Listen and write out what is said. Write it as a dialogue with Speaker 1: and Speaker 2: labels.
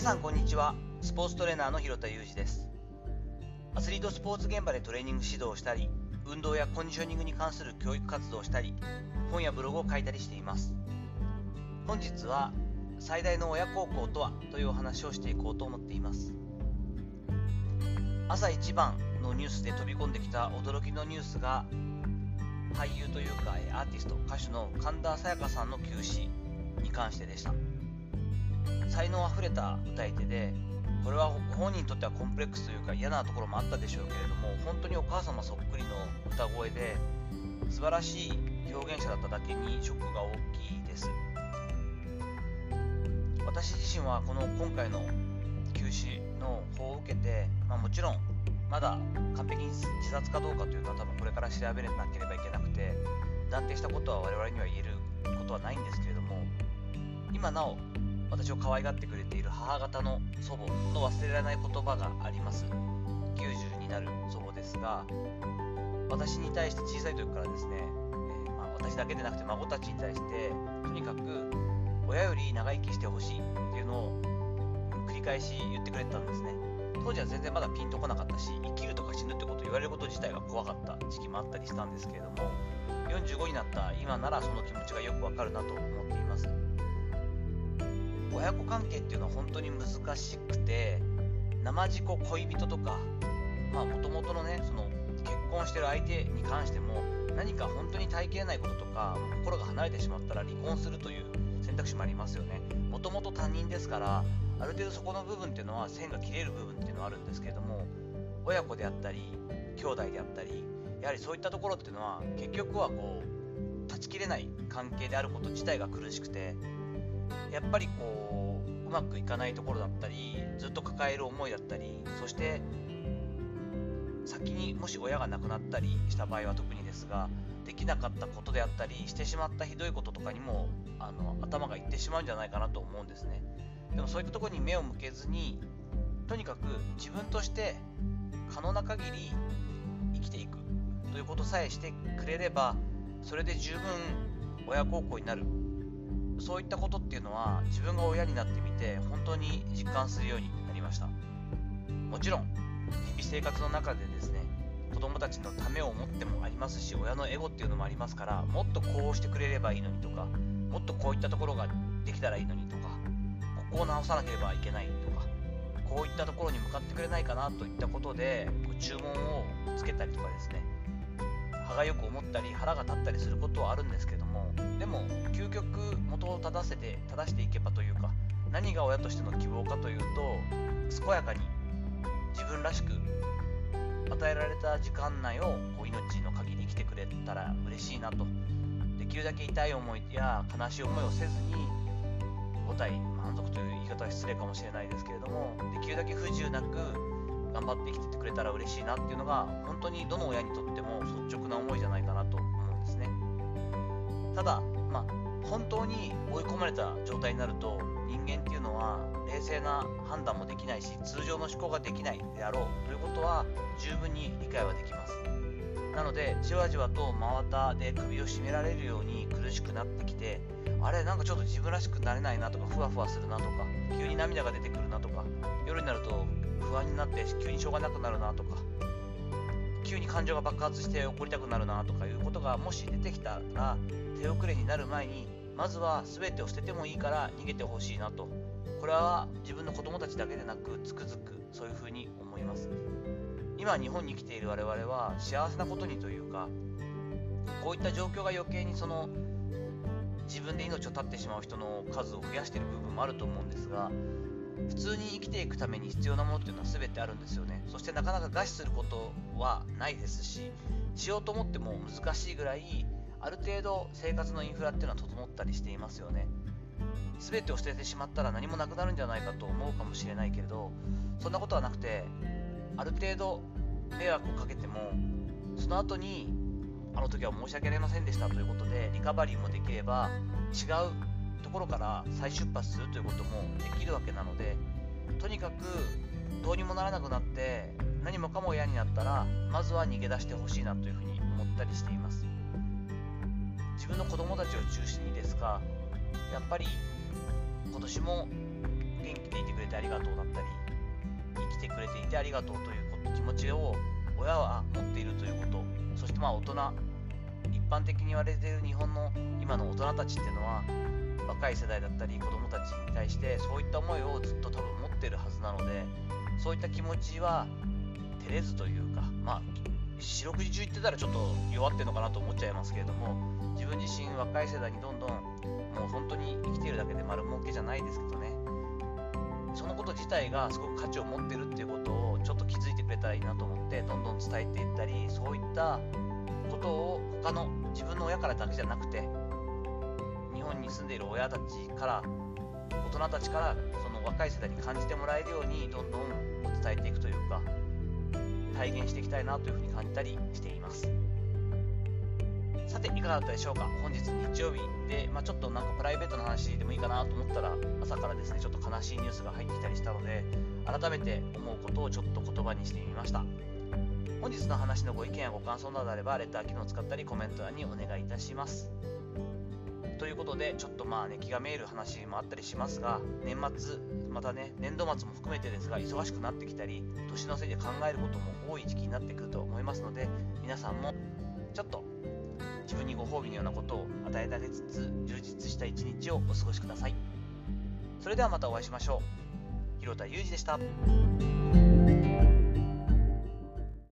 Speaker 1: さんこんにちは。スポーツトレーナーの広田裕二です。アスリートスポーツ現場でトレーニング指導をしたり運動やコンディショニングに関する教育活動をしたり本やブログを書いたりしています。本日は最大の親孝行とはというお話をしていこうと思っています。朝一番のニュースで飛び込んできた驚きのニュースが俳優というかアーティスト歌手の神田沙也加さんの休止に関してでした。才能あふれた歌い手でこれは本人にとってはコンプレックスというか嫌なところもあったでしょうけれども本当にお母様そっくりの歌声で素晴らしい表現者だっただけにショックが大きいです。私自身はこの今回の休止の法を受けて、まあ、もちろんまだ完璧に自殺かどうかというのは多分これから調べなければいけなくて断定したことは我々には言えることはないんですけれども今なお私を可愛がってくれている母方の祖母の忘れられない言葉があります。90になる祖母ですが私に対して小さい時からですね、えー、まあ、私だけでなくて孫たちに対してとにかく親より長生きしてほしいっていうのを繰り返し言ってくれてたんですね。当時は全然まだピンとこなかったし生きるとか死ぬってことを言われること自体が怖かった時期もあったりしたんですけれども45になった今ならその気持ちがよくわかるなと思っています。親子関係っていうのは本当に難しくて生地子恋人とかまあもともとのねその結婚してる相手に関しても何か本当に耐えきれないこととか心が離れてしまったら離婚するという選択肢もありますよね。もともと他人ですからある程度そこの部分っていうのは線が切れる部分っていうのはあるんですけれども親子であったり兄弟であったりやはりそういったところっていうのは結局はこう断ち切れない関係であること自体が苦しくてやっぱりこううまくいかないところだったりずっと抱える思いだったりそして先にもし親が亡くなったりした場合は特にですができなかったことであったりしてしまったひどいこととかにもあの頭がいってしまうんじゃないかなと思うんですね。でもそういったとこに目を向けずにとにかく自分として可能な限り生きていく。ということさえしてくれればそれで十分親孝行になる。そういったことっていうのは自分が親になってみて本当に実感するようになりました。もちろん日々生活の中でですね子供たちのためを思ってもありますし親のエゴっていうのもありますからもっとこうしてくれればいいのにとかもっとこういったところができたらいいのにとかここを直さなければいけないとかこういったところに向かってくれないかなといったことでこう注文をつけたりとかですね歯がよく思ったり腹が立ったりすることはあるんですけどもでも究極元を正せて正していけばというか何が親としての希望かというと健やかに自分らしく与えられた時間内をこう命の限り生きてくれたら嬉しいなと。できるだけ痛い思いや悲しい思いをせずに五体満足という言い方は失礼かもしれないですけれどもできるだけ不自由なく頑張って生きててくれたら嬉しいなっていうのが本当にどの親にとっても率直な思いじゃないかなと思うんですね。ただまあ本当に追い込まれた状態になると人間っていうのは冷静な判断もできないし通常の思考ができないであろう。ということは十分に理解はできます。なのでじわじわと真綿で首を絞められるように苦しくなってきてあれなんかちょっと自分らしくなれないなとかふわふわするなとか急に涙が出てくるなとか夜になると不安になって急にしょうがなくなるなとか急に感情が爆発して怒りたくなるなとかいうことがもし出てきたら手遅れになる前にまずは全てを捨ててもいいから逃げてほしいなと。これは自分の子供たちだけでなくつくづくそういうふうに思います。今日本に来ている我々は幸せなことにというかこういった状況が余計にその自分で命を絶ってしまう人の数を増やしている部分もあると思うんですが普通に生きていくために必要なものっていうのは全てあるんですよね。そしてなかなか餓死することはないですししようと思っても難しいぐらいある程度生活のインフラっていうのは整ったりしていますよね。全てを捨ててしまったら何もなくなるんじゃないかと思うかもしれないけれどそんなことはなくてある程度迷惑をかけてもその後にあの時は申し訳ありませんでしたということでリカバリーもできれば違うところから再出発するということもできるわけなのでとにかくどうにもならなくなって何もかも嫌になったらまずは逃げ出してほしいなというふうに思ったりしています。自分の子供たちを中心にですがやっぱり今年も元気でいてくれてありがとうだったり生きてくれていてありがとうという気持ちを親は持っているということそしてまあ大人般的に言われている日本の今の大人たちっていうのは若い世代だったり子供たちに対してそういった思いをずっと多分持ってるはずなのでそういった気持ちは照れずというかまあ四六時中言ってたらちょっと弱ってるのかなと思っちゃいますけれども自分自身若い世代にどんどんもう本当に生きてるだけで丸儲けじゃないですけどね。そのこと自体がすごく価値を持ってるっていうことをちょっと気づいてくれたらいいなと思ってどんどん伝えていったりそういったことを他の自分の親からだけじゃなくて日本に住んでいる親たちから大人たちからその若い世代に感じてもらえるようにどんどん伝えていくというか体現していきたいなというふうに感じたりしています。さていかがだったでしょうか？本日日曜日で、まあ、ちょっとなんかプライベートの話でもいいかなと思ったら朝からですねちょっと悲しいニュースが入ってきたりしたので改めて思うことをちょっと言葉にしてみました。本日の話のご意見やご感想などあればレター機能を使ったりコメント欄にお願いいたします。ということでちょっとまあね気がめいる話もあったりしますが年末またね年度末も含めてですが忙しくなってきたり年のせいで考えることも多い時期になってくると思いますので皆さんもちょっと自分にご褒美のようなことを与えてあげつつ充実した一日をお過ごしください。それではまたお会いしましょう。広田裕二でした。